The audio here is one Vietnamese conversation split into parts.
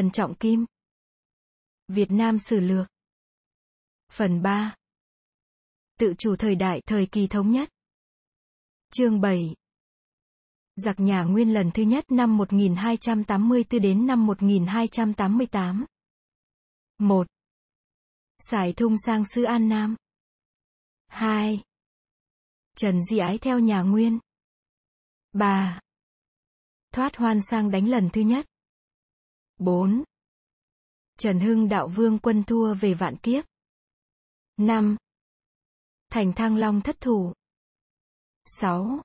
Trần Trọng Kim. Việt Nam Sử Lược. Phần 3. Tự chủ thời đại, thời kỳ thống nhất. Chương 7. Giặc nhà Nguyên lần thứ nhất năm 1284 đến năm 1288. 1. Sải thung sang sư An Nam. 2. Trần Di Ái theo nhà Nguyên. 3. Thoát hoan sang đánh lần thứ nhất. 4. Trần Hưng đạo vương quân thua về vạn kiếp. 5. Thành Thăng Long thất thủ. 6.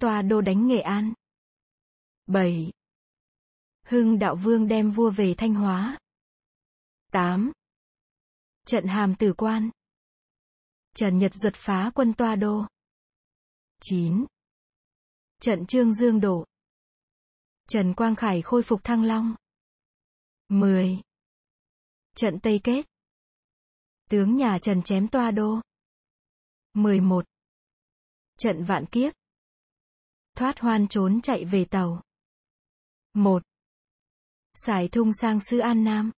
Tòa đô đánh Nghệ An. 7. Hưng đạo vương đem vua về Thanh Hóa. 8. Trận hàm tử quan. Trần Nhật duật phá quân toa đô. 9. Trận Trương Dương đổ. Trần Quang Khải khôi phục Thăng Long. 10. Trận Tây Kết. Tướng nhà Trần chém toa đô. 11. Trận Vạn Kiếp. Thoát hoan trốn chạy về tàu. 1. Sải thung sang sư An Nam.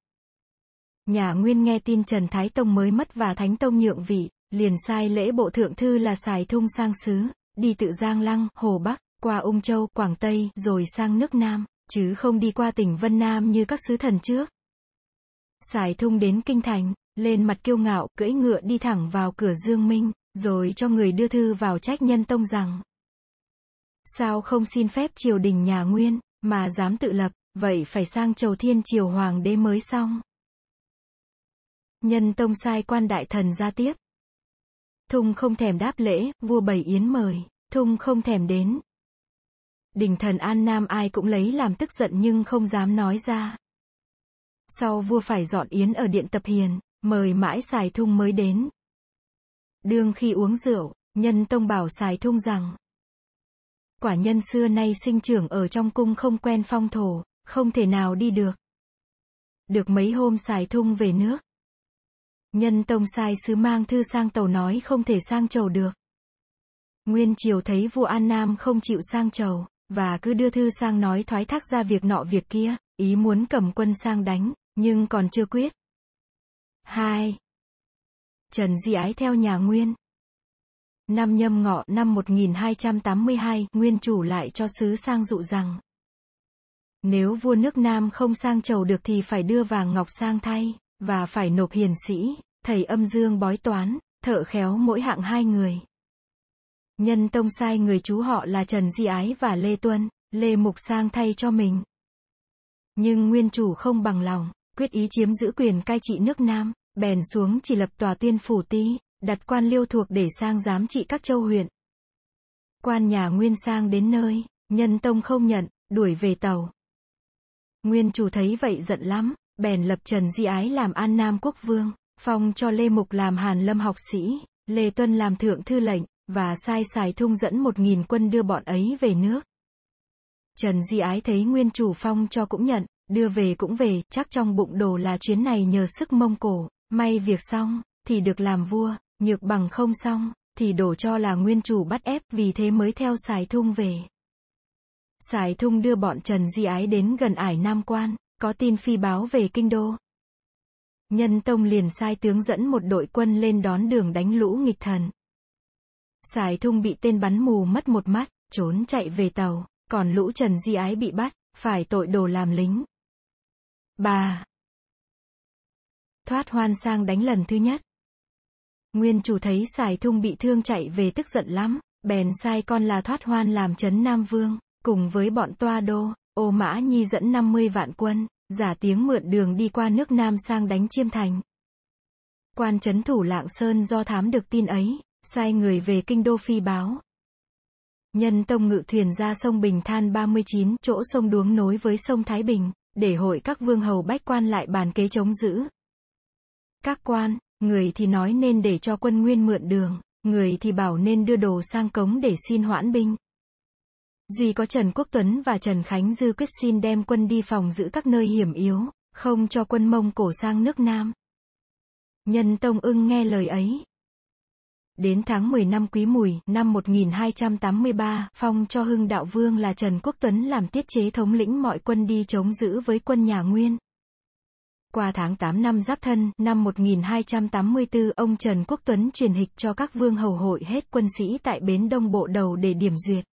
Nhà Nguyên nghe tin Trần Thái Tông mới mất và Thánh Tông nhượng vị, liền sai lễ bộ thượng thư là xài thung sang xứ, đi tự Giang Lăng, Hồ Bắc, qua Ung Châu, Quảng Tây, rồi sang nước Nam, chứ không đi qua tỉnh Vân Nam như các sứ thần trước. Xài thung đến Kinh Thành, lên mặt kiêu ngạo, cưỡi ngựa đi thẳng vào cửa Dương Minh, rồi cho người đưa thư vào trách nhân tông rằng. Sao không xin phép triều đình nhà Nguyên, mà dám tự lập, vậy phải sang chầu thiên triều hoàng đế mới xong. Nhân tông sai quan đại thần ra tiếp. Thung không thèm đáp lễ, vua bảy yến mời, Thung không thèm đến. Đình thần An Nam ai cũng lấy làm tức giận nhưng không dám nói ra. Sau vua phải dọn yến ở điện tập hiền, mời mãi xài thung mới đến. Đương khi uống rượu, nhân tông bảo xài thung rằng. Quả nhân xưa nay sinh trưởng ở trong cung không quen phong thổ, không thể nào đi được. Được mấy hôm xài thung về nước. Nhân tông sai sứ mang thư sang tàu nói không thể sang chầu được. Nguyên triều thấy vua An Nam không chịu sang chầu, và cứ đưa thư sang nói thoái thác ra việc nọ việc kia, ý muốn cầm quân sang đánh, nhưng còn chưa quyết. 2. Trần Di Ái theo nhà Nguyên. Năm nhâm ngọ năm 1282, Nguyên chủ lại cho sứ sang dụ rằng. Nếu vua nước Nam không sang chầu được thì phải đưa vàng ngọc sang thay, và phải nộp hiền sĩ, thầy âm dương bói toán, thợ khéo mỗi hạng hai người. Nhân tông sai người chú họ là Trần Di Ái và Lê Tuân, Lê Mục sang thay cho mình. Nhưng nguyên chủ không bằng lòng, quyết ý chiếm giữ quyền cai trị nước Nam, bèn xuống chỉ lập tòa tuyên phủ ti, đặt quan liêu thuộc để sang giám trị các châu huyện. Quan nhà Nguyên sang đến nơi, nhân tông không nhận, đuổi về tàu. Nguyên chủ thấy vậy giận lắm, bèn lập Trần Di Ái làm An Nam quốc vương, phong cho Lê Mục làm Hàn Lâm học sĩ, Lê Tuân làm thượng thư lệnh, và sai xài thung dẫn một nghìn quân đưa bọn ấy về nước. Trần Di Ái thấy nguyên chủ phong cho cũng nhận, đưa về cũng về, chắc trong bụng đồ là chuyến này nhờ sức mông cổ, may việc xong, thì được làm vua, nhược bằng không xong, thì đổ cho là nguyên chủ bắt ép, vì thế mới theo xài thung về. Xài thung đưa bọn Trần Di Ái đến gần ải Nam Quan, có tin phi báo về kinh đô. Nhân Tông liền sai tướng dẫn một đội quân lên đón đường đánh lũ nghịch thần. Sài thung bị tên bắn mù mất một mắt, trốn chạy về tàu, còn lũ Trần Di Ái bị bắt, phải tội đồ làm lính. 3. Thoát hoan sang đánh lần thứ nhất. Nguyên chủ thấy Sài thung bị thương chạy về tức giận lắm, bèn sai con là thoát hoan làm chấn Nam Vương, cùng với bọn toa đô, Ô Mã Nhi dẫn 50 vạn quân, giả tiếng mượn đường đi qua nước Nam sang đánh Chiêm Thành. Quan chấn thủ Lạng Sơn do thám được tin ấy, sai người về kinh đô phi báo. Nhân tông ngự thuyền ra sông Bình Than 39, chỗ sông đuống nối với sông Thái Bình, để hội các vương hầu bách quan lại bàn kế chống giữ. Các quan, người thì nói nên để cho quân nguyên mượn đường, người thì bảo nên đưa đồ sang cống để xin hoãn binh. Duy có Trần Quốc Tuấn và Trần Khánh Dư quyết xin đem quân đi phòng giữ các nơi hiểm yếu, không cho quân Mông Cổ sang nước Nam. Nhân Tông ưng nghe lời ấy. Đến tháng 10 năm Quý Mùi, năm 1283, phong cho Hưng Đạo Vương là Trần Quốc Tuấn làm tiết chế thống lĩnh mọi quân đi chống giữ với quân nhà Nguyên. Qua tháng 8 năm Giáp Thân, năm 1284, ông Trần Quốc Tuấn truyền hịch cho các vương hầu hội hết quân sĩ tại bến Đông Bộ Đầu để điểm duyệt.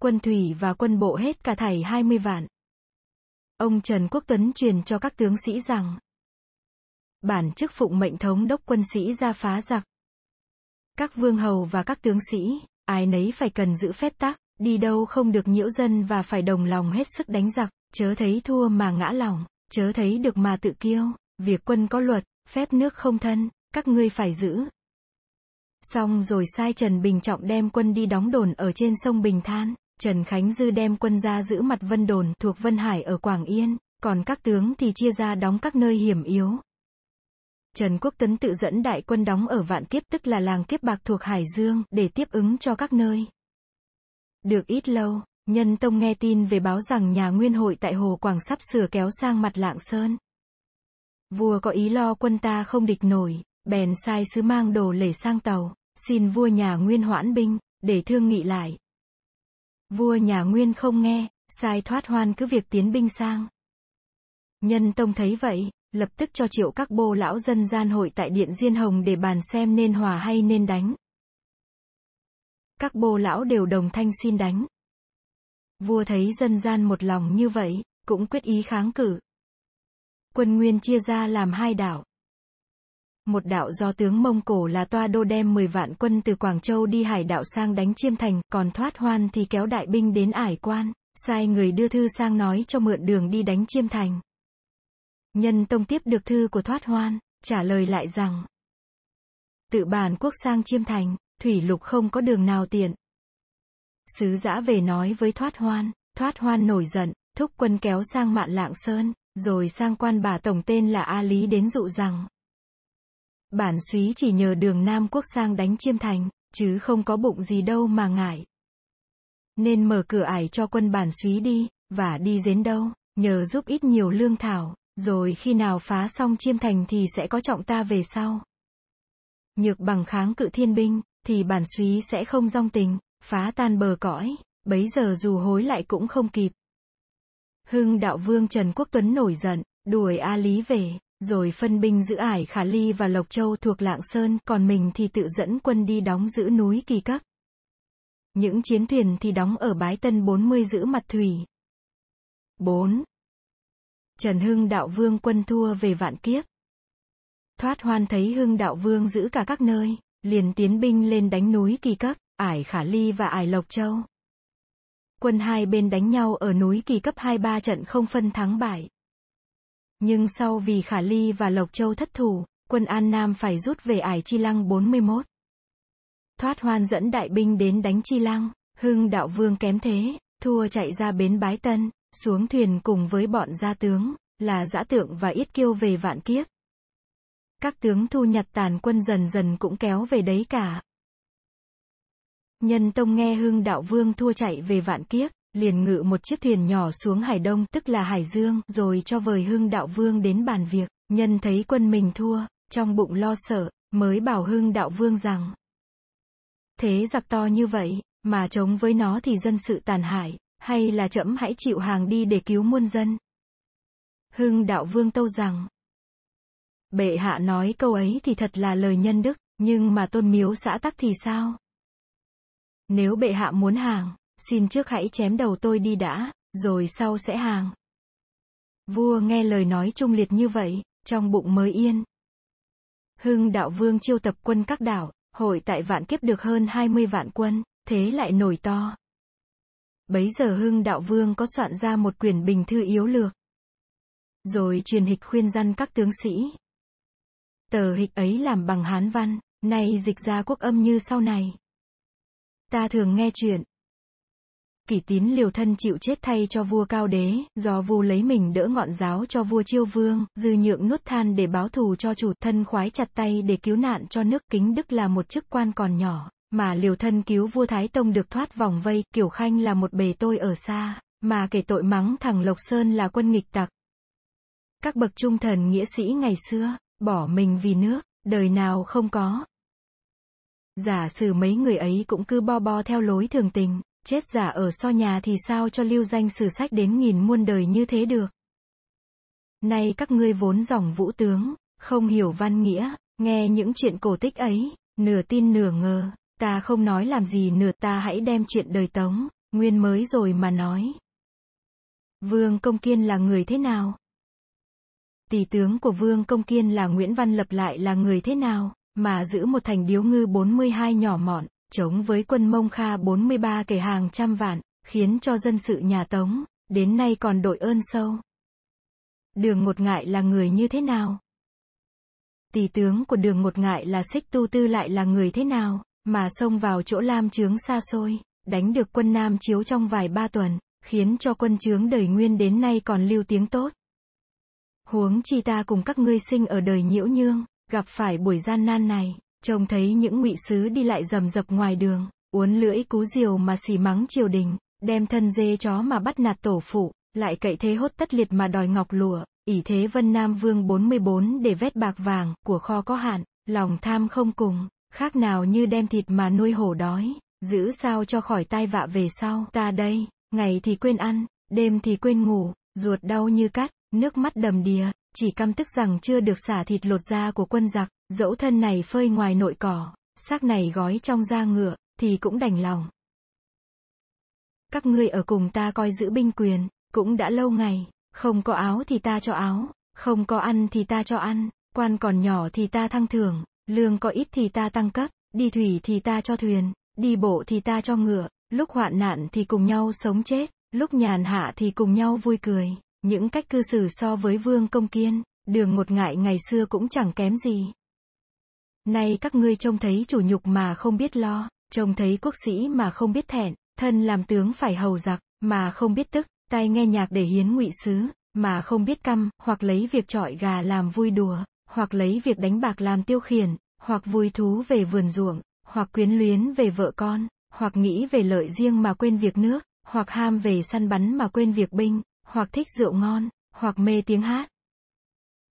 Quân thủy và quân bộ hết cả thảy 20 vạn. Ông Trần Quốc Tuấn truyền cho các tướng sĩ rằng, bản chức phụng mệnh thống đốc quân sĩ ra phá giặc. Các vương hầu và các tướng sĩ, ai nấy phải cần giữ phép tắc, đi đâu không được nhiễu dân và phải đồng lòng hết sức đánh giặc, chớ thấy thua mà ngã lòng, chớ thấy được mà tự kiêu, việc quân có luật, phép nước không thân, các ngươi phải giữ. Xong rồi sai Trần Bình Trọng đem quân đi đóng đồn ở trên sông Bình Than, Trần Khánh Dư đem quân ra giữ mặt Vân Đồn thuộc Vân Hải ở Quảng Yên, còn các tướng thì chia ra đóng các nơi hiểm yếu, Trần Quốc Tấn tự dẫn đại quân đóng ở Vạn Kiếp tức là làng Kiếp Bạc thuộc Hải Dương, để tiếp ứng cho các nơi. Được ít lâu, Nhân Tông nghe tin về báo rằng nhà nguyên hội tại Hồ Quảng sắp sửa kéo sang mặt Lạng Sơn. Vua có ý lo quân ta không địch nổi, bèn sai sứ mang đồ lể sang tàu, xin vua nhà nguyên hoãn binh, để thương nghị lại. Vua nhà nguyên không nghe, sai thoát hoan cứ việc tiến binh sang. Nhân Tông thấy vậy, lập tức cho triệu các bô lão dân gian hội tại Điện Diên Hồng để bàn xem nên hòa hay nên đánh. Các bô lão đều đồng thanh xin đánh. Vua thấy dân gian một lòng như vậy, cũng quyết ý kháng cử. Quân Nguyên chia ra làm hai đảo. Một đạo do tướng Mông Cổ là Toa Đô đem 10 vạn quân từ Quảng Châu đi hải đạo sang đánh Chiêm Thành, còn Thoát Hoan thì kéo đại binh đến ải quan, sai người đưa thư sang nói cho mượn đường đi đánh Chiêm Thành. Nhân Tông tiếp được thư của Thoát Hoan, trả lời lại rằng Tự bản quốc sang chiêm thành, thủy lục không có đường nào tiện. Sứ giã về nói với Thoát Hoan, Thoát Hoan nổi giận, thúc quân kéo sang mạn lạng sơn, rồi sang quan bà tổng tên là A Lý đến dụ rằng Bản suý chỉ nhờ đường Nam quốc sang đánh chiêm thành, chứ không có bụng gì đâu mà ngại. Nên mở cửa ải cho quân bản suý đi, và đi đến đâu, nhờ giúp ít nhiều lương thảo, rồi khi nào phá xong chiêm thành thì sẽ có trọng ta về sau. Nhược bằng kháng cự thiên binh, thì bản suý sẽ không rong tình, phá tan bờ cõi, bấy giờ dù hối lại cũng không kịp. Hưng đạo vương Trần Quốc Tuấn nổi giận, đuổi A Lý về, rồi phân binh giữ ải Khả Ly và Lộc Châu thuộc Lạng Sơn, còn mình thì tự dẫn quân đi đóng giữ núi Kỳ Cấp. Những chiến thuyền thì đóng ở Bái Tân 40 giữ mặt thủy. 4. Trần Hưng Đạo Vương quân thua về vạn kiếp. Thoát hoan thấy Hưng Đạo Vương giữ cả các nơi, liền tiến binh lên đánh núi Kỳ Cấp, Ải Khả Ly và Ải Lộc Châu. Quân hai bên đánh nhau ở núi Kỳ Cấp hai ba trận không phân thắng bại. Nhưng sau vì Khả Ly và Lộc Châu thất thủ, quân An Nam phải rút về Ải Chi Lăng 41. Thoát hoan dẫn đại binh đến đánh Chi Lăng, Hưng Đạo Vương kém thế, thua chạy ra bến Bái Tân, xuống thuyền cùng với bọn gia tướng, là dã tượng và ít kiêu về vạn kiếp. Các tướng thu nhặt tàn quân dần dần cũng kéo về đấy cả. Nhân Tông nghe Hưng Đạo Vương thua chạy về vạn kiếp, liền ngự một chiếc thuyền nhỏ xuống Hải Đông tức là Hải Dương, rồi cho vời Hưng Đạo Vương đến bàn việc, nhân thấy quân mình thua, trong bụng lo sợ, mới bảo Hưng Đạo Vương rằng Thế giặc to như vậy, mà chống với nó thì dân sự tàn hại, hay là trẫm hãy chịu hàng đi để cứu muôn dân. Hưng đạo vương tâu rằng, bệ hạ nói câu ấy thì thật là lời nhân đức, nhưng mà tôn miếu xã tắc thì sao? Nếu bệ hạ muốn hàng, xin trước hãy chém đầu tôi đi đã, rồi sau sẽ hàng. Vua nghe lời nói trung liệt như vậy, trong bụng mới yên. Hưng đạo vương chiêu tập quân các đảo, hội tại vạn kiếp được hơn 20 vạn quân, thế lại nổi to, Bấy giờ Hưng Đạo Vương có soạn ra một quyển bình thư yếu lược. Rồi truyền hịch khuyên răn các tướng sĩ. Tờ hịch ấy làm bằng Hán văn, nay dịch ra quốc âm như sau này. Ta thường nghe chuyện. Kỷ tín liều thân chịu chết thay cho vua cao đế, do vua lấy mình đỡ ngọn giáo cho vua chiêu vương, dư nhượng nuốt than để báo thù cho chủ thân khoái chặt tay để cứu nạn cho nước kính đức là một chức quan còn nhỏ. Mà liều thân cứu vua Thái Tông được thoát vòng vây, Kiều Khanh là một bề tôi ở xa, mà kể tội mắng thằng Lộc Sơn là quân nghịch tặc. Các bậc trung thần nghĩa sĩ ngày xưa, bỏ mình vì nước, đời nào không có. Giả sử mấy người ấy cũng cứ bo bo theo lối thường tình, chết giả ở so nhà thì sao cho lưu danh sử sách đến nghìn muôn đời như thế được. Nay các ngươi vốn dòng vũ tướng, không hiểu văn nghĩa, nghe những chuyện cổ tích ấy, nửa tin nửa ngờ, ta không nói làm gì nửa ta hãy đem chuyện đời tống, nguyên mới rồi mà nói. Vương Công Kiên là người thế nào? Tỷ tướng của Vương Công Kiên là Nguyễn Văn Lập lại là người thế nào, mà giữ một thành điếu ngư 42 nhỏ mọn, chống với quân Mông Kha 43 kể hàng trăm vạn, khiến cho dân sự nhà Tống, đến nay còn đội ơn sâu. Đường một ngại là người như thế nào? Tỷ tướng của đường một ngại là xích tu tư lại là người thế nào, mà xông vào chỗ lam trướng xa xôi, đánh được quân Nam chiếu trong vài ba tuần, khiến cho quân trướng đời nguyên đến nay còn lưu tiếng tốt. Huống chi ta cùng các ngươi sinh ở đời nhiễu nhương, gặp phải buổi gian nan này, trông thấy những ngụy sứ đi lại rầm rập ngoài đường, uốn lưỡi cú diều mà xì mắng triều đình, đem thân dê chó mà bắt nạt tổ phụ, lại cậy thế hốt tất liệt mà đòi ngọc lụa, ỷ thế Vân Nam Vương 44 để vét bạc vàng, của kho có hạn, lòng tham không cùng, khác nào như đem thịt mà nuôi hổ đói, giữ sao cho khỏi tai vạ về sau, ta đây, ngày thì quên ăn, đêm thì quên ngủ, ruột đau như cắt, nước mắt đầm đìa, chỉ căm tức rằng chưa được xả thịt lột da của quân giặc, dẫu thân này phơi ngoài nội cỏ, xác này gói trong da ngựa, thì cũng đành lòng. Các ngươi ở cùng ta coi giữ binh quyền, cũng đã lâu ngày, không có áo thì ta cho áo, không có ăn thì ta cho ăn, quan còn nhỏ thì ta thăng thưởng, lương có ít thì ta tăng cấp, đi thủy thì ta cho thuyền, đi bộ thì ta cho ngựa, lúc hoạn nạn thì cùng nhau sống chết, lúc nhàn hạ thì cùng nhau vui cười. Những cách cư xử so với vương công kiên, đường một ngại ngày xưa cũng chẳng kém gì. Nay các ngươi trông thấy chủ nhục mà không biết lo, trông thấy quốc sĩ mà không biết thẹn, thân làm tướng phải hầu giặc, mà không biết tức, tai nghe nhạc để hiến ngụy sứ, mà không biết căm, hoặc lấy việc trọi gà làm vui đùa, hoặc lấy việc đánh bạc làm tiêu khiển, hoặc vui thú về vườn ruộng, hoặc quyến luyến về vợ con, hoặc nghĩ về lợi riêng mà quên việc nước, hoặc ham về săn bắn mà quên việc binh, hoặc thích rượu ngon, hoặc mê tiếng hát.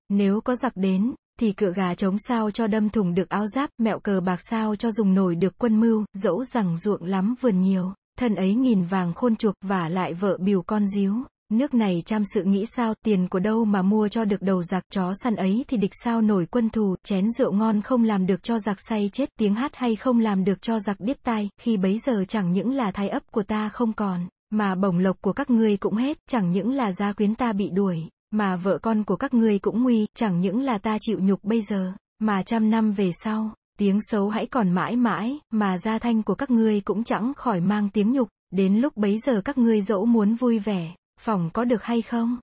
Nếu có giặc đến, thì cựa gà trống sao cho đâm thủng được áo giáp, mẹo cờ bạc sao cho dùng nổi được quân mưu, dẫu rằng ruộng lắm vườn nhiều, thân ấy nghìn vàng khôn chuộc và lại vợ biểu con díu. Nước này chăm sự nghĩ sao, tiền của đâu mà mua cho được đầu giặc chó săn ấy thì địch sao nổi quân thù, chén rượu ngon không làm được cho giặc say chết, tiếng hát hay không làm được cho giặc biết tai, khi bấy giờ chẳng những là thái ấp của ta không còn, mà bổng lộc của các ngươi cũng hết, chẳng những là gia quyến ta bị đuổi, mà vợ con của các ngươi cũng nguy, chẳng những là ta chịu nhục bây giờ, mà trăm năm về sau, tiếng xấu hãy còn mãi mãi, mà gia thanh của các ngươi cũng chẳng khỏi mang tiếng nhục, đến lúc bấy giờ các ngươi dẫu muốn vui vẻ, phòng có được hay không?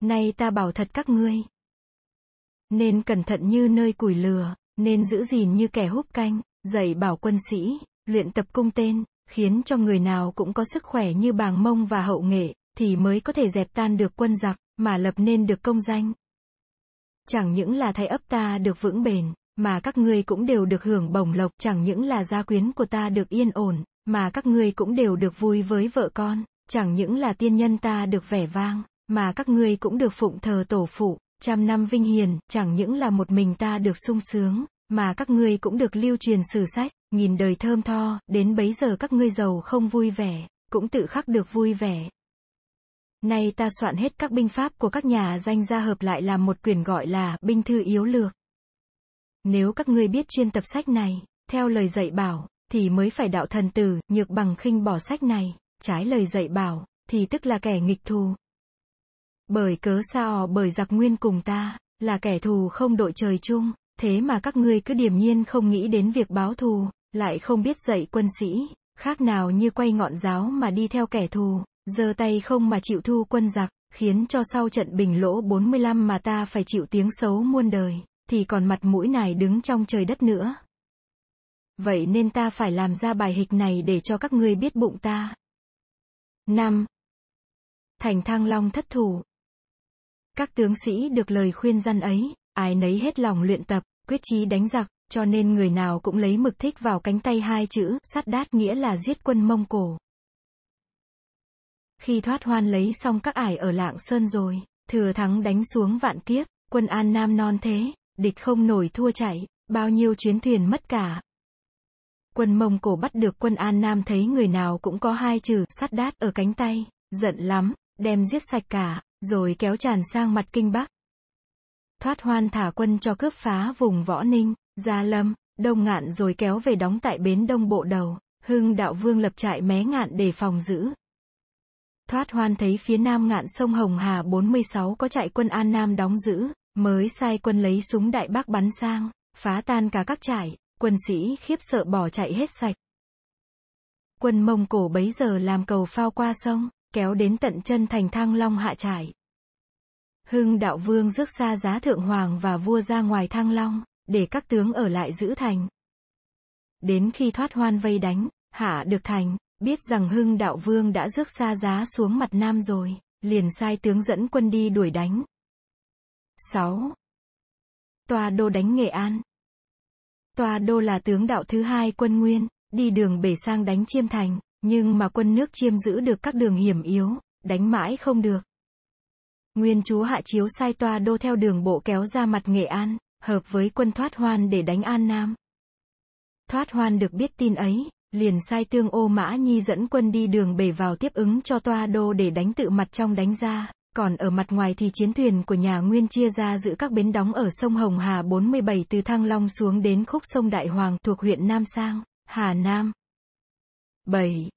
Nay ta bảo thật các ngươi. Nên cẩn thận như nơi củi lửa, nên giữ gìn như kẻ húp canh, dạy bảo quân sĩ, luyện tập cung tên, khiến cho người nào cũng có sức khỏe như bàng mông và hậu nghệ, thì mới có thể dẹp tan được quân giặc, mà lập nên được công danh. Chẳng những là thay ấp ta được vững bền, mà các ngươi cũng đều được hưởng bổng lộc, chẳng những là gia quyến của ta được yên ổn, mà các ngươi cũng đều được vui với vợ con, chẳng những là tiên nhân ta được vẻ vang, mà các ngươi cũng được phụng thờ tổ phụ, trăm năm vinh hiền, chẳng những là một mình ta được sung sướng, mà các ngươi cũng được lưu truyền sử sách, nghìn đời thơm tho, đến bấy giờ các ngươi giàu không vui vẻ, cũng tự khắc được vui vẻ. Nay ta soạn hết các binh pháp của các nhà danh gia hợp lại làm một quyển gọi là Binh thư yếu lược. Nếu các ngươi biết chuyên tập sách này, theo lời dạy bảo, thì mới phải đạo thần tử, nhược bằng khinh bỏ sách này, trái lời dạy bảo, thì tức là kẻ nghịch thù. Bởi cớ sao bởi giặc nguyên cùng ta, là kẻ thù không đội trời chung, thế mà các ngươi cứ điềm nhiên không nghĩ đến việc báo thù, lại không biết dạy quân sĩ, khác nào như quay ngọn giáo mà đi theo kẻ thù, giơ tay không mà chịu thu quân giặc, khiến cho sau trận bình lỗ 45 mà ta phải chịu tiếng xấu muôn đời, thì còn mặt mũi này đứng trong trời đất nữa. Vậy nên ta phải làm ra bài hịch này để cho các ngươi biết bụng ta. 5. Thành Thăng Long thất thủ. Các tướng sĩ được lời khuyên răn ấy, ai nấy hết lòng luyện tập, quyết chí đánh giặc, cho nên người nào cũng lấy mực thích vào cánh tay hai chữ, sắt đát nghĩa là giết quân Mông Cổ. Khi thoát hoan lấy xong các ải ở Lạng Sơn rồi, thừa thắng đánh xuống vạn kiếp, quân An Nam non thế, địch không nổi thua chạy, bao nhiêu chuyến thuyền mất cả. Quân Mông Cổ bắt được quân An Nam thấy người nào cũng có hai chữ sắt đát ở cánh tay, giận lắm, đem giết sạch cả, rồi kéo tràn sang mặt kinh Bắc. Thoát hoan thả quân cho cướp phá vùng Võ Ninh, Gia Lâm, Đông Ngạn rồi kéo về đóng tại bến Đông Bộ Đầu, Hưng Đạo Vương lập trại mé ngạn để phòng giữ. Thoát hoan thấy phía nam ngạn sông Hồng Hà 46 có trại quân An Nam đóng giữ, mới sai quân lấy súng đại bác bắn sang, phá tan cả các trại, quân sĩ khiếp sợ bỏ chạy hết sạch. Quân Mông Cổ bấy giờ làm cầu phao qua sông, kéo đến tận chân thành Thăng Long hạ trại. Hưng đạo vương rước xa giá thượng hoàng và vua ra ngoài Thăng Long, để các tướng ở lại giữ thành. Đến khi thoát hoan vây đánh, hạ được thành, biết rằng Hưng đạo vương đã rước xa giá xuống mặt nam rồi, liền sai tướng dẫn quân đi đuổi đánh. 6. Tòa đô đánh Nghệ An Tòa đô là tướng đạo thứ hai quân Nguyên, đi đường bể sang đánh Chiêm Thành, nhưng mà quân nước Chiêm giữ được các đường hiểm yếu, đánh mãi không được. Nguyên chúa Hạ Chiếu sai tòa đô theo đường bộ kéo ra mặt Nghệ An, hợp với quân Thoát Hoan để đánh An Nam. Thoát Hoan được biết tin ấy, liền sai tương ô Mã Nhi dẫn quân đi đường bể vào tiếp ứng cho toa đô để đánh tự mặt trong đánh ra, còn ở mặt ngoài thì chiến thuyền của nhà Nguyên chia ra giữ các bến đóng ở sông Hồng Hà 47 từ Thăng Long xuống đến khúc sông Đại Hoàng thuộc huyện Nam Sang, Hà Nam. 7.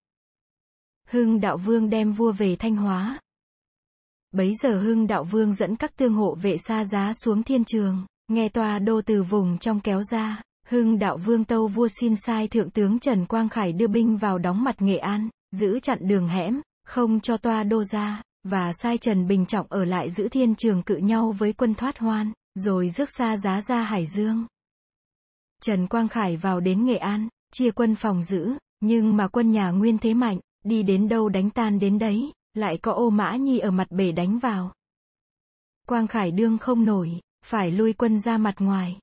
Hưng Đạo Vương đem vua về Thanh Hóa. Bấy giờ Hưng Đạo Vương dẫn các tương hộ vệ xa giá xuống thiên trường, nghe tòa đô từ vùng trong kéo ra, Hưng Đạo Vương Tâu vua xin sai Thượng tướng Trần Quang Khải đưa binh vào đóng mặt Nghệ An, giữ chặn đường hẻm, không cho toa đô ra và sai Trần Bình Trọng ở lại giữ thiên trường cự nhau với quân thoát hoan, rồi rước xa giá ra Hải Dương. Trần Quang Khải vào đến Nghệ An, chia quân phòng giữ, nhưng mà quân nhà Nguyên thế mạnh, đi đến đâu đánh tan đến đấy, lại có ô mã nhi ở mặt bể đánh vào. Quang Khải đương không nổi, phải lui quân ra mặt ngoài.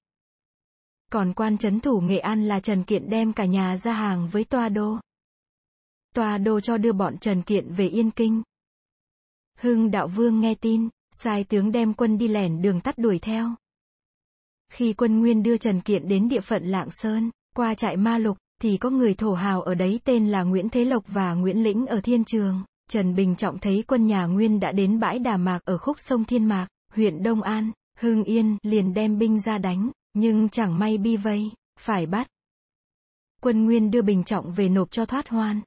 Còn quan chấn thủ Nghệ An là Trần Kiện đem cả nhà ra hàng với Toa Đô. Toa Đô cho đưa bọn Trần Kiện về Yên Kinh, Hưng đạo vương nghe tin, sai tướng đem quân đi lẻn đường tắt đuổi theo. Khi quân Nguyên đưa Trần Kiện đến địa phận Lạng Sơn, qua trại Ma Lục, thì có người thổ hào ở đấy tên là Nguyễn Thế Lộc và Nguyễn Lĩnh ở Thiên Trường. Trần Bình Trọng thấy quân nhà Nguyên đã đến bãi Đà Mạc ở khúc sông Thiên Mạc, huyện Đông An, Hưng Yên, liền đem binh ra đánh, nhưng chẳng may bi vây, phải bắt. Quân Nguyên đưa Bình Trọng về nộp cho thoát hoan.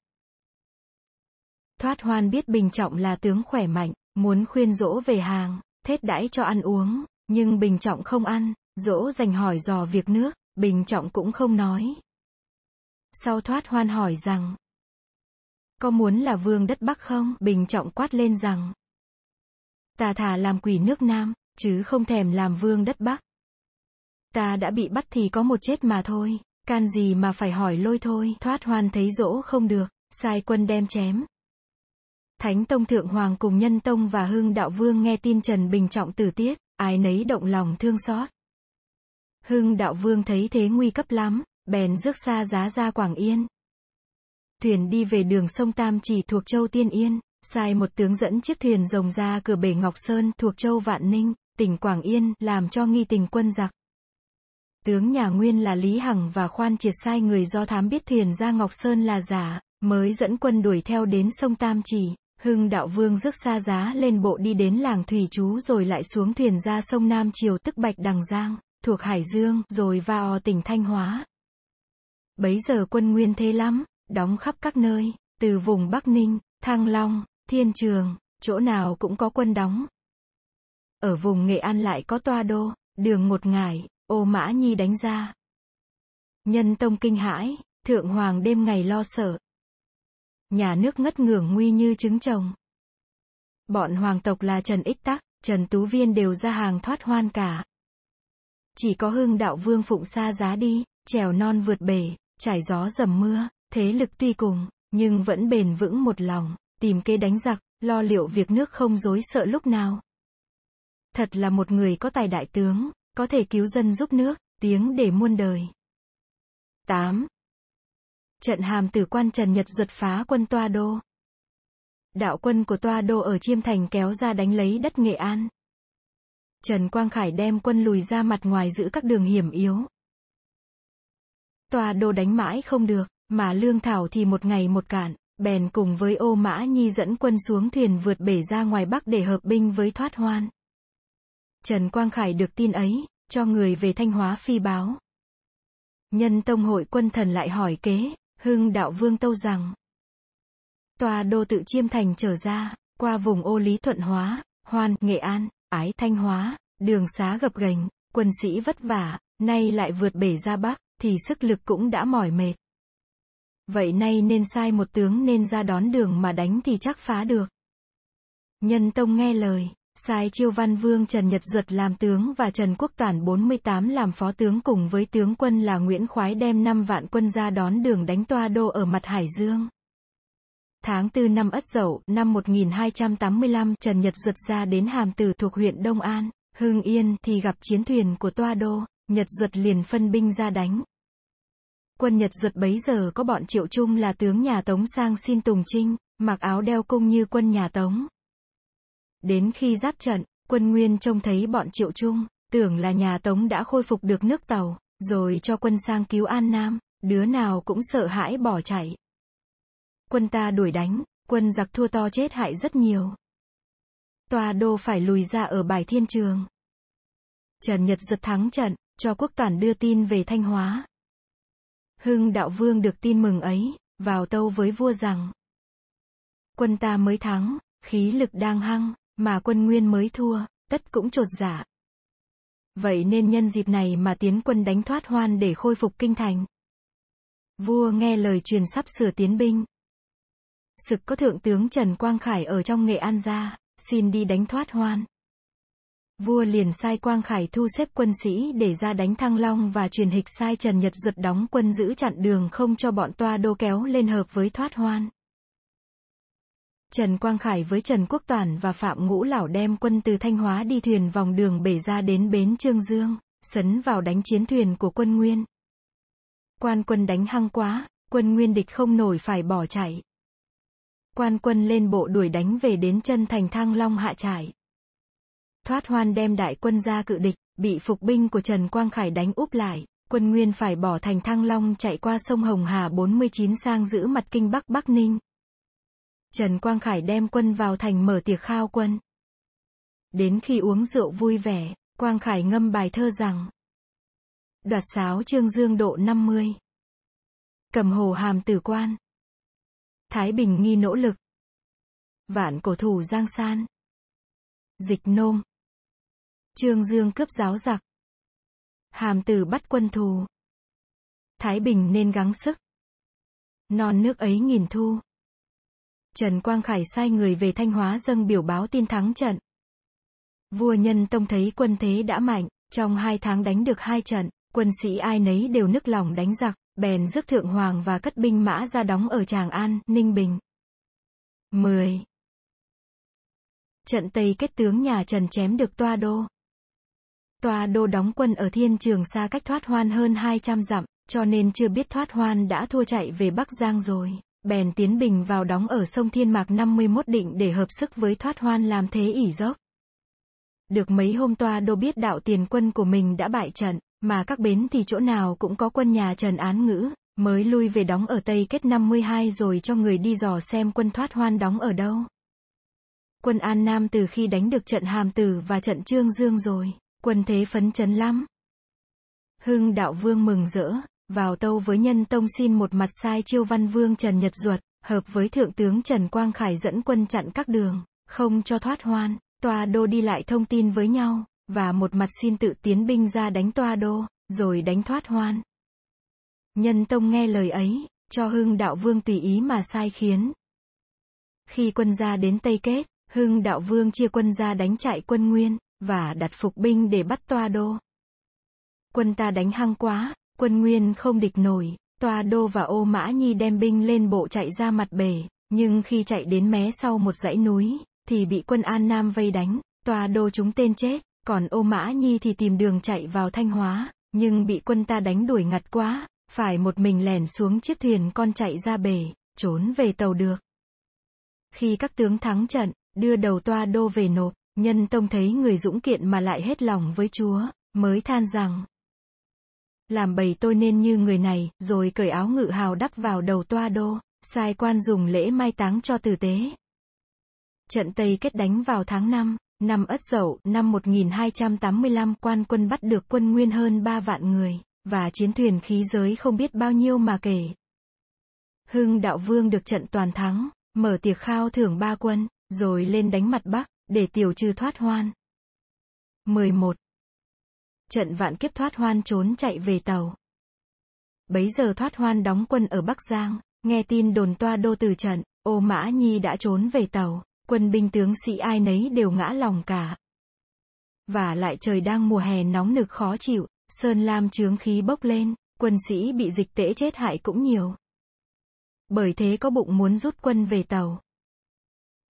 Thoát hoan biết Bình Trọng là tướng khỏe mạnh, muốn khuyên dỗ về hàng, thết đãi cho ăn uống, nhưng Bình Trọng không ăn, dỗ dành hỏi dò việc nước, Bình Trọng cũng không nói. Sau thoát hoan hỏi rằng, có muốn là vương đất Bắc không? Bình Trọng quát lên rằng, ta thả làm quỷ nước Nam, chứ không thèm làm vương đất Bắc. Ta đã bị bắt thì có một chết mà thôi, can gì mà phải hỏi lôi thôi. Thoát hoan thấy dỗ không được, sai quân đem chém, Thánh Tông Thượng Hoàng cùng Nhân Tông và Hưng Đạo Vương nghe tin Trần Bình Trọng tử tiết, ai nấy động lòng thương xót. Hưng Đạo Vương thấy thế nguy cấp lắm, bèn rước xa giá ra Quảng Yên. Thuyền đi về đường sông Tam chỉ thuộc châu Tiên Yên, sai một tướng dẫn chiếc thuyền rồng ra cửa bể Ngọc Sơn thuộc châu Vạn Ninh, tỉnh Quảng Yên, làm cho nghi tình quân giặc. Tướng nhà Nguyên là Lý Hằng và khoan triệt sai người do thám biết thuyền ra Ngọc Sơn là giả, mới dẫn quân đuổi theo đến sông Tam Chỉ, Hưng đạo vương rước xa giá lên bộ đi đến làng Thủy Chú rồi lại xuống thuyền ra sông Nam Triều tức Bạch Đằng Giang, thuộc Hải Dương, rồi vào tỉnh Thanh Hóa. Bấy giờ quân nguyên thế lắm, đóng khắp các nơi, từ vùng Bắc Ninh, Thăng Long, Thiên Trường, chỗ nào cũng có quân đóng. Ở vùng Nghệ An lại có toa đô, đường một ngải, ô mã nhi đánh ra. Nhân tông kinh hãi, thượng hoàng đêm ngày lo sợ, nhà nước ngất ngưởng nguy như trứng chồng. Bọn hoàng tộc là Trần Ích Tắc, Trần Tú Viên đều ra hàng thoát hoan cả. Chỉ có hưng đạo vương phụng xa giá đi, trèo non vượt bể, trải gió dầm mưa, thế lực tuy cùng, nhưng vẫn bền vững một lòng, tìm kế đánh giặc, lo liệu việc nước không dối sợ lúc nào. Thật là một người có tài đại tướng, có thể cứu dân giúp nước, tiếng để muôn đời. 8. Trận hàm tử quan Trần Nhật ruột phá quân Toa Đô. Đạo quân của Toa Đô ở Chiêm Thành kéo ra đánh lấy đất Nghệ An. Trần Quang Khải đem quân lùi ra mặt ngoài giữ các đường hiểm yếu. toa đô đánh mãi không được, mà lương thảo thì một ngày một cạn, bèn cùng với ô mã nhi dẫn quân xuống thuyền vượt bể ra ngoài Bắc để hợp binh với thoát hoan. Trần Quang Khải được tin ấy, cho người về Thanh Hóa phi báo. Nhân tông hội quân thần lại hỏi kế, hưng đạo vương tâu rằng. Tòa đô tự chiêm thành trở ra, qua vùng ô lý thuận hóa, hoan, nghệ an, ái thanh hóa, đường xá gập ghềnh, quân sĩ vất vả, nay lại vượt bể ra bắc, thì sức lực cũng đã mỏi mệt. Vậy nay nên sai một tướng nên ra đón đường mà đánh thì chắc phá được. Nhân tông nghe lời, sai chiêu văn vương Trần Nhật Duật làm tướng và Trần Quốc Toản 48 làm phó tướng cùng với tướng quân là Nguyễn Khoái đem 5 vạn quân ra đón đường đánh toa đô ở mặt Hải Dương. Tháng 4 năm Ất Dậu, năm 1285, Trần Nhật Duật ra đến Hàm Tử thuộc huyện Đông An, Hưng Yên thì gặp chiến thuyền của toa đô, Nhật Duật liền phân binh ra đánh. Quân Nhật Duật bấy giờ có bọn Triệu Trung là tướng nhà Tống sang xin Tùng Trinh, mặc áo đeo cung như quân nhà Tống. Đến khi giáp trận, quân Nguyên trông thấy bọn Triệu Trung, tưởng là nhà Tống đã khôi phục được nước tàu, rồi cho quân sang cứu An Nam, đứa nào cũng sợ hãi bỏ chạy. Quân ta đuổi đánh, quân giặc thua to chết hại rất nhiều. Tòa đô phải lùi ra ở bài thiên trường. Trần Nhật giật thắng trận, cho quốc cản đưa tin về Thanh Hóa. Hưng đạo vương được tin mừng ấy, vào tâu với vua rằng. Quân ta mới thắng, khí lực đang hăng, mà quân nguyên mới thua, tất cũng trột giả. Vậy nên nhân dịp này mà tiến quân đánh thoát hoan để khôi phục kinh thành. Vua nghe lời truyền sắp sửa tiến binh. Sực có thượng tướng Trần Quang Khải ở trong Nghệ An ra, xin đi đánh thoát hoan. Vua liền sai Quang Khải thu xếp quân sĩ để ra đánh Thăng Long và truyền hịch sai Trần Nhật Duật đóng quân giữ chặn đường không cho bọn toa đô kéo lên hợp với thoát hoan. Trần Quang Khải với Trần Quốc Toản và Phạm Ngũ Lão đem quân từ Thanh Hóa đi thuyền vòng đường bể ra đến bến Trương Dương, sấn vào đánh chiến thuyền của quân Nguyên. Quan quân đánh hăng quá, quân Nguyên địch không nổi phải bỏ chạy. Quan quân lên bộ đuổi đánh về đến chân thành Thăng Long hạ trải. Thoát hoan đem đại quân ra cự địch, bị phục binh của Trần Quang Khải đánh úp lại, quân Nguyên phải bỏ thành Thăng Long chạy qua sông Hồng Hà 49 sang giữ mặt kinh Bắc Bắc Ninh. Trần Quang Khải đem quân vào thành mở tiệc khao quân. Đến khi uống rượu vui vẻ, Quang Khải ngâm bài thơ rằng Đoạt sáo trương dương độ 50 Cầm hồ hàm tử quan Thái Bình nghi nỗ lực Vạn cổ thủ giang san Dịch nôm Trương Dương cướp giáo giặc Hàm tử bắt quân thù Thái Bình nên gắng sức Non nước ấy nghìn thu Trần Quang Khải sai người về Thanh Hóa dâng biểu báo tin thắng trận. Vua Nhân Tông thấy quân thế đã mạnh, trong hai tháng đánh được hai trận, quân sĩ ai nấy đều nức lòng đánh giặc, bèn rước thượng hoàng và cất binh mã ra đóng ở Tràng An, Ninh Bình. 10. Trận Tây kết tướng nhà Trần chém được Toa Đô. Toa Đô đóng quân ở Thiên Trường xa cách thoát hoan hơn 200 dặm, cho nên chưa biết thoát hoan đã thua chạy về Bắc Giang rồi bèn tiến bình vào đóng ở sông Thiên Mạc 51 định để hợp sức với thoát hoan làm thế ỉ dốc. Được mấy hôm toa đô biết đạo tiền quân của mình đã bại trận, mà các bến thì chỗ nào cũng có quân nhà Trần Án Ngữ, mới lui về đóng ở Tây Kết 52 rồi cho người đi dò xem quân thoát hoan đóng ở đâu. Quân An Nam từ khi đánh được trận Hàm Tử và trận Trương Dương rồi, quân thế phấn chấn lắm. Hưng đạo vương mừng rỡ, vào tâu với nhân tông xin một mặt sai chiêu văn vương Trần Nhật Duật, hợp với thượng tướng Trần Quang Khải dẫn quân chặn các đường, không cho thoát hoan, tòa đô đi lại thông tin với nhau, và một mặt xin tự tiến binh ra đánh toa đô, rồi đánh thoát hoan. Nhân tông nghe lời ấy, cho hưng đạo vương tùy ý mà sai khiến. Khi quân ra đến Tây Kết, hưng đạo vương chia quân ra đánh chạy quân nguyên, và đặt phục binh để bắt toa đô. Quân ta đánh hăng quá, Quân Nguyên không địch nổi, Toa Đô và Ô Mã Nhi đem binh lên bộ chạy ra mặt bể, nhưng khi chạy đến mé sau một dãy núi, thì bị quân An Nam vây đánh, Toa Đô chúng tên chết, còn Ô Mã Nhi thì tìm đường chạy vào Thanh Hóa, nhưng bị quân ta đánh đuổi ngặt quá, phải một mình lẻn xuống chiếc thuyền con chạy ra bể, trốn về tàu được. Khi các tướng thắng trận, đưa đầu Toa Đô về nộp, nhân tông thấy người dũng kiện mà lại hết lòng với Chúa, mới than rằng, làm bầy tôi nên như người này, rồi cởi áo ngự hào đắp vào đầu toa đô, sai quan dùng lễ mai táng cho tử tế. Trận Tây kết đánh vào tháng 5, năm Ất Dậu, năm 1285 quan quân bắt được quân nguyên hơn 3 vạn người, và chiến thuyền khí giới không biết bao nhiêu mà kể. Hưng đạo vương được trận toàn thắng, mở tiệc khao thưởng ba quân, rồi lên đánh mặt Bắc, để tiểu trừ thoát hoan. 11. Trận vạn kiếp thoát hoan trốn chạy về tàu. Bấy giờ thoát hoan đóng quân ở Bắc Giang, nghe tin đồn toa đô từ trận, ô mã nhi đã trốn về tàu, quân binh tướng sĩ ai nấy đều ngã lòng cả. Và lại trời đang mùa hè nóng nực khó chịu, sơn lam chướng khí bốc lên, quân sĩ bị dịch tễ chết hại cũng nhiều. Bởi thế có bụng muốn rút quân về tàu.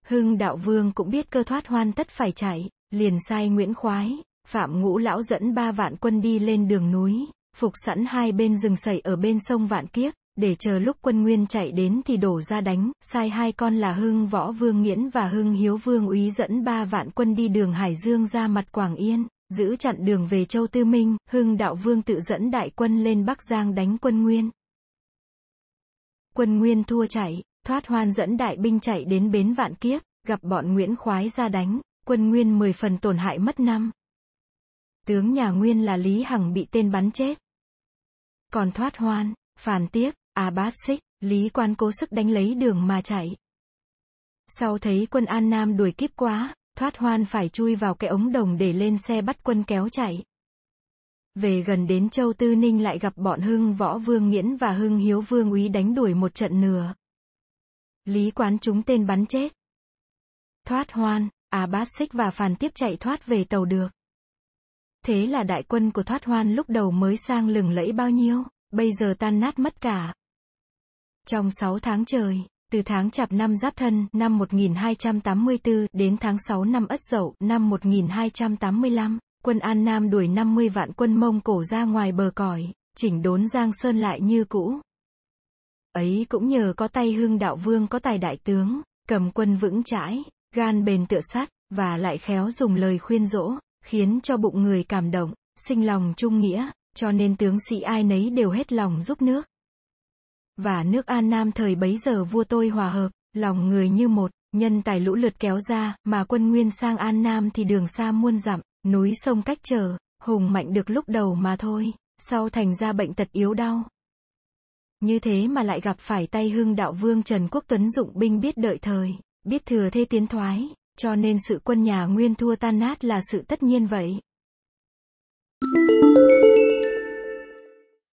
Hưng đạo vương cũng biết cơ thoát hoan tất phải chạy, liền sai Nguyễn Khoái, Phạm Ngũ Lão dẫn ba vạn quân đi lên đường núi, phục sẵn hai bên rừng sẩy ở bên sông Vạn Kiếp, để chờ lúc quân nguyên chạy đến thì đổ ra đánh, sai hai con là Hưng Võ Vương Nghiễn và Hưng Hiếu Vương úy dẫn ba vạn quân đi đường Hải Dương ra mặt Quảng Yên, giữ chặn đường về Châu Tư Minh, Hưng Đạo Vương tự dẫn đại quân lên Bắc Giang đánh quân nguyên. Quân nguyên thua chạy, thoát hoan dẫn đại binh chạy đến bến Vạn Kiếp, gặp bọn Nguyễn Khoái ra đánh, quân nguyên mười phần tổn hại mất năm. Tướng nhà Nguyên là Lý Hằng bị tên bắn chết. Còn thoát hoan, phản tiếc, A Bát Xích, Lý Quan cố sức đánh lấy đường mà chạy. Sau thấy quân An Nam đuổi kịp quá, thoát hoan phải chui vào cái ống đồng để lên xe bắt quân kéo chạy. Về gần đến Châu Tư Ninh lại gặp bọn Hưng Võ Vương Nghiễn và Hưng Hiếu Vương úy đánh đuổi một trận nửa. Lý quán chúng tên bắn chết. Thoát hoan, A Bát Xích và Phàn tiếp chạy thoát về tàu được. Thế là đại quân của thoát hoan lúc đầu mới sang lừng lẫy bao nhiêu, bây giờ tan nát mất cả. Trong 6 tháng trời, từ tháng chạp năm Giáp Thân năm 1284 đến tháng 6 năm Ất Dậu năm 1285, quân An Nam đuổi 50 vạn quân Mông Cổ ra ngoài bờ cõi, chỉnh đốn Giang Sơn lại như cũ. Ấy cũng nhờ có tay hương đạo vương có tài đại tướng, cầm quân vững chãi, gan bền tựa sắt, và lại khéo dùng lời khuyên dỗ, khiến cho bụng người cảm động, sinh lòng trung nghĩa, cho nên tướng sĩ ai nấy đều hết lòng giúp nước. Và nước An Nam thời bấy giờ vua tôi hòa hợp, lòng người như một, nhân tài lũ lượt kéo ra, mà quân nguyên sang An Nam thì đường xa muôn dặm, núi sông cách trở, hùng mạnh được lúc đầu mà thôi, sau thành ra bệnh tật yếu đau. Như thế mà lại gặp phải tay hưng đạo vương Trần Quốc Tuấn dụng binh biết đợi thời, biết thừa thê tiến thoái, cho nên sự quân nhà Nguyên thua tan nát là sự tất nhiên vậy.